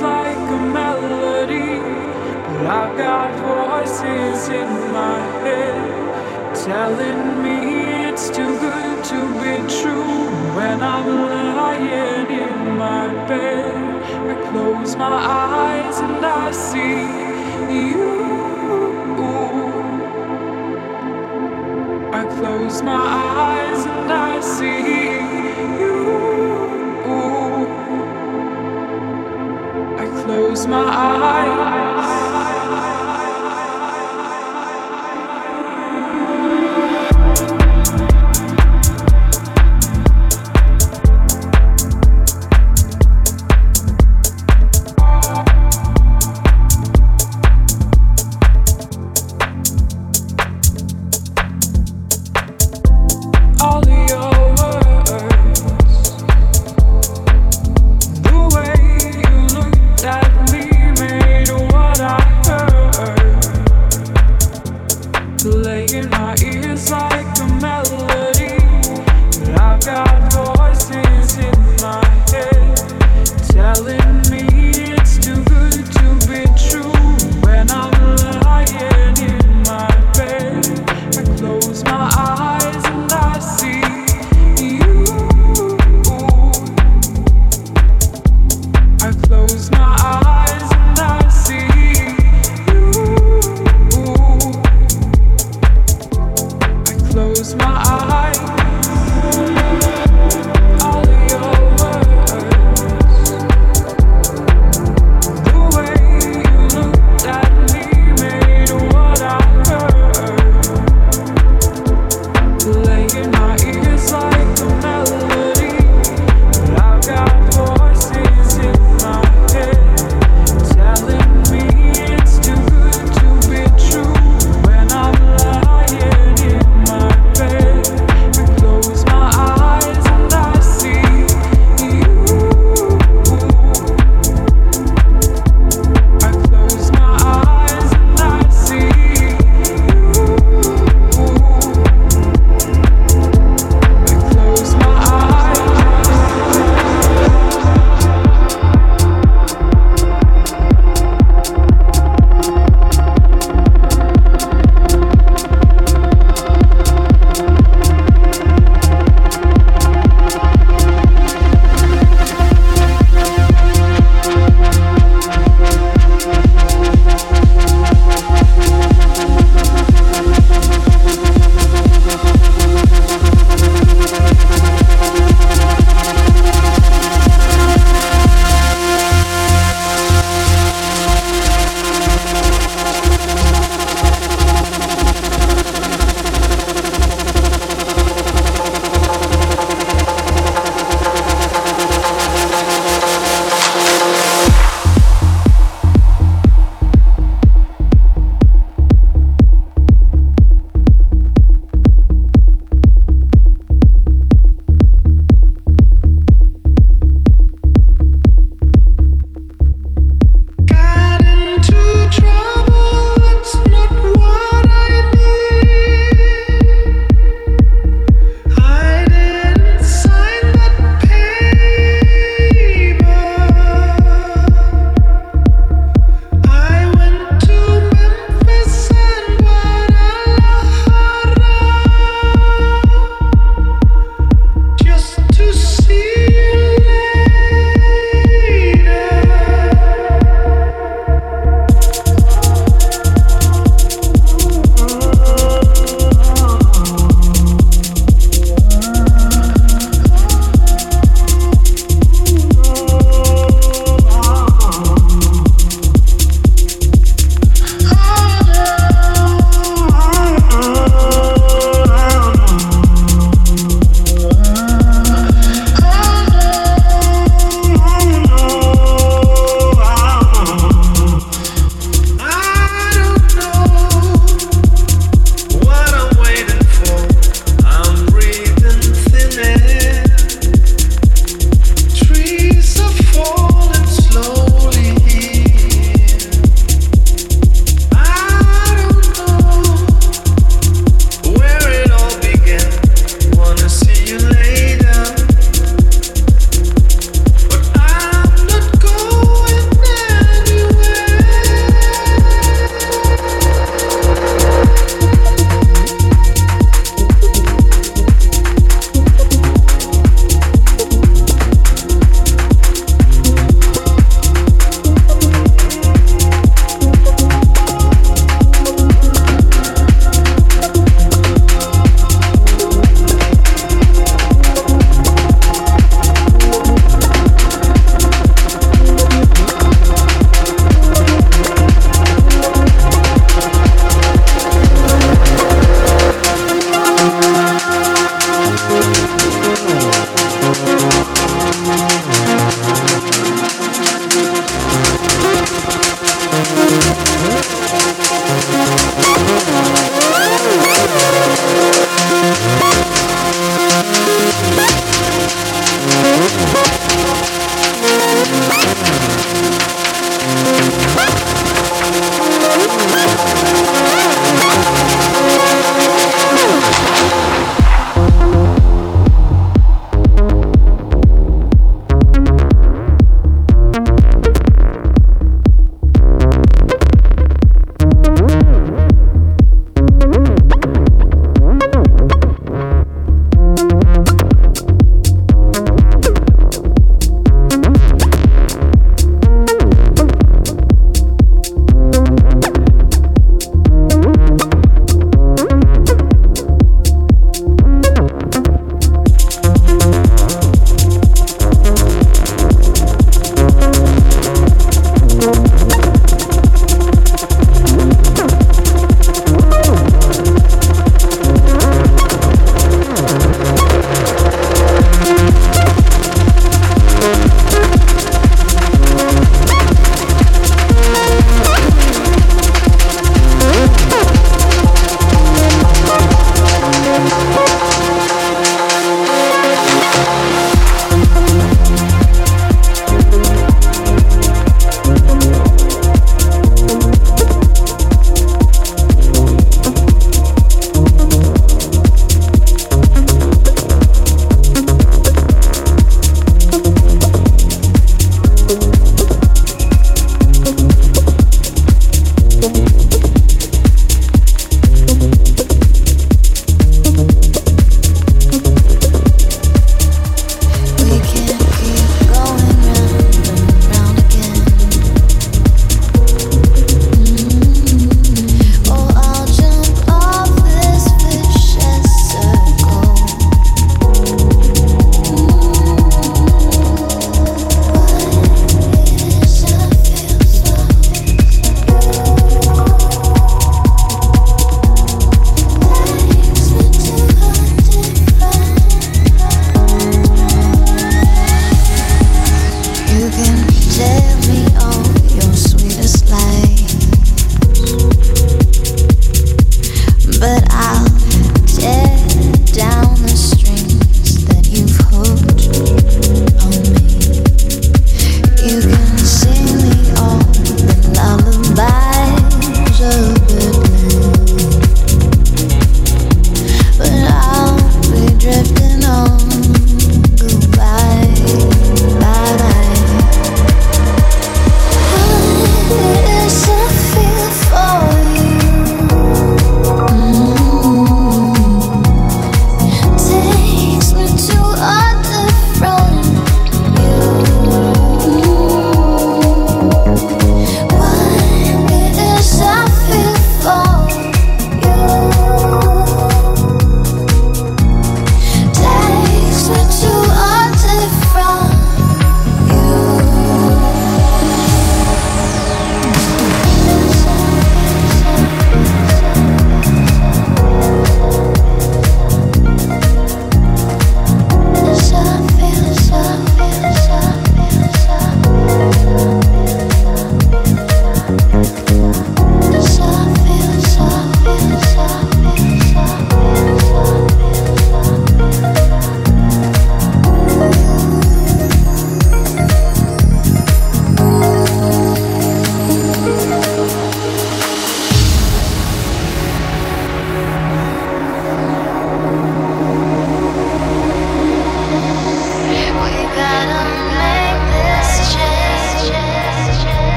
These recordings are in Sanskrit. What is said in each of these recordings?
like a melody, but I've got voices in my head telling me it's too good to be true. When I'm lying in my bed, I close my eyes and I see you. I close my eyes and I see you. close my eyes.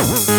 Woo!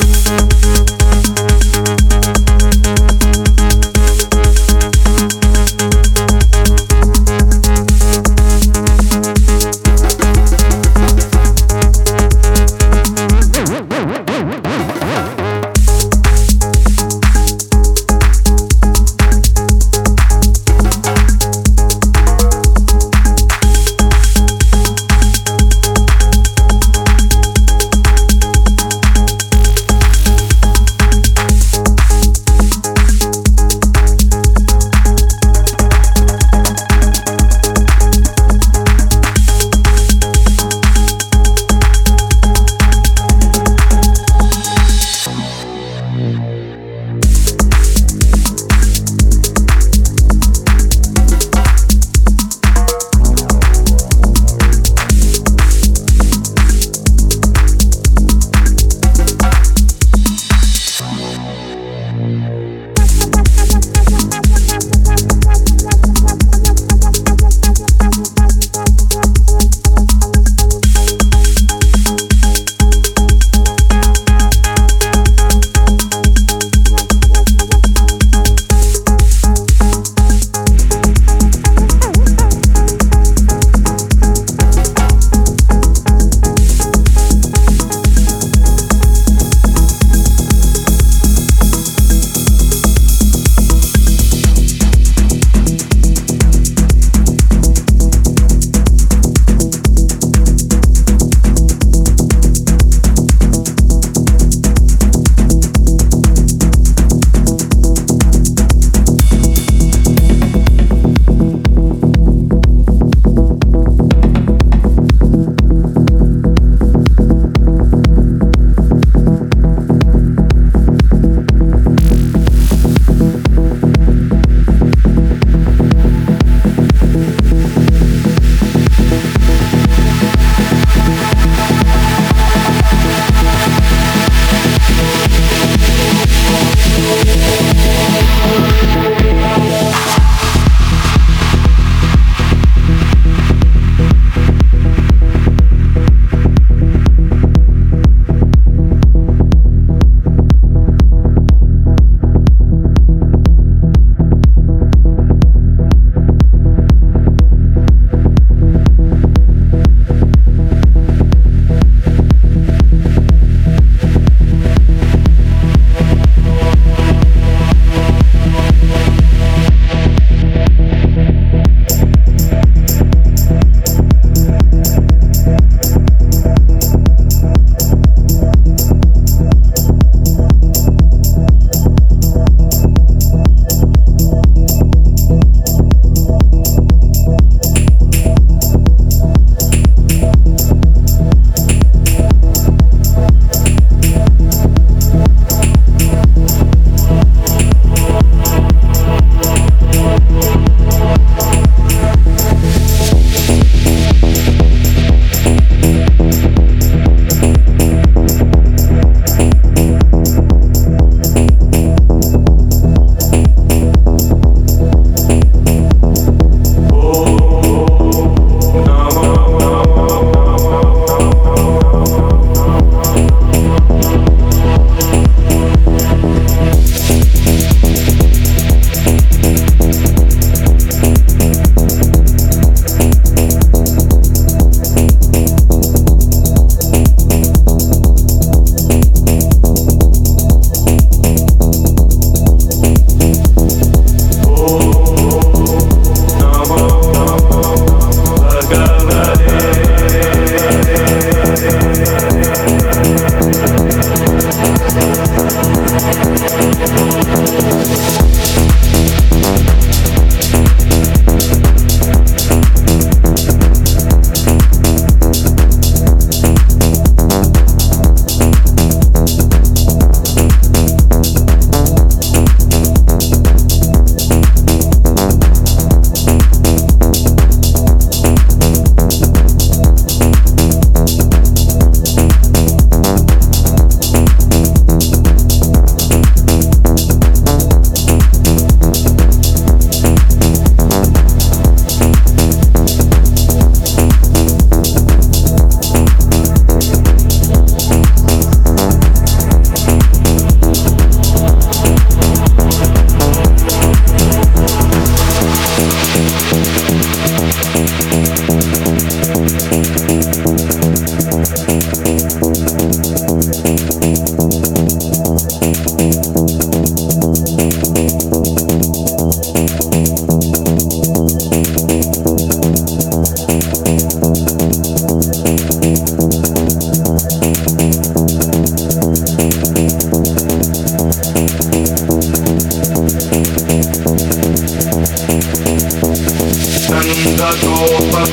नन्दगोपकुमाराय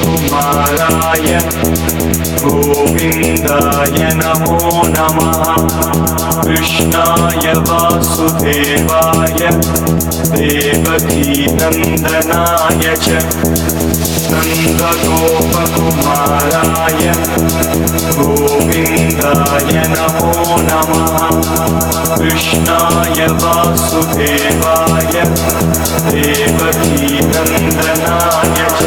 गोविन्दाय नमो नमः। कृष्णाय वासुदेवाय देवकीनन्दनाय च नन्दगोपकुमाराय गोविन्दाय नमो नमः। कृष्णाय वासुदेवाय। देवकीनन्दनाय च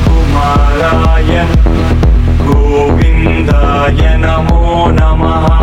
नन्दगोपकुमाराय गोविन्दाय नमो नमः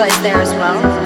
place there as well.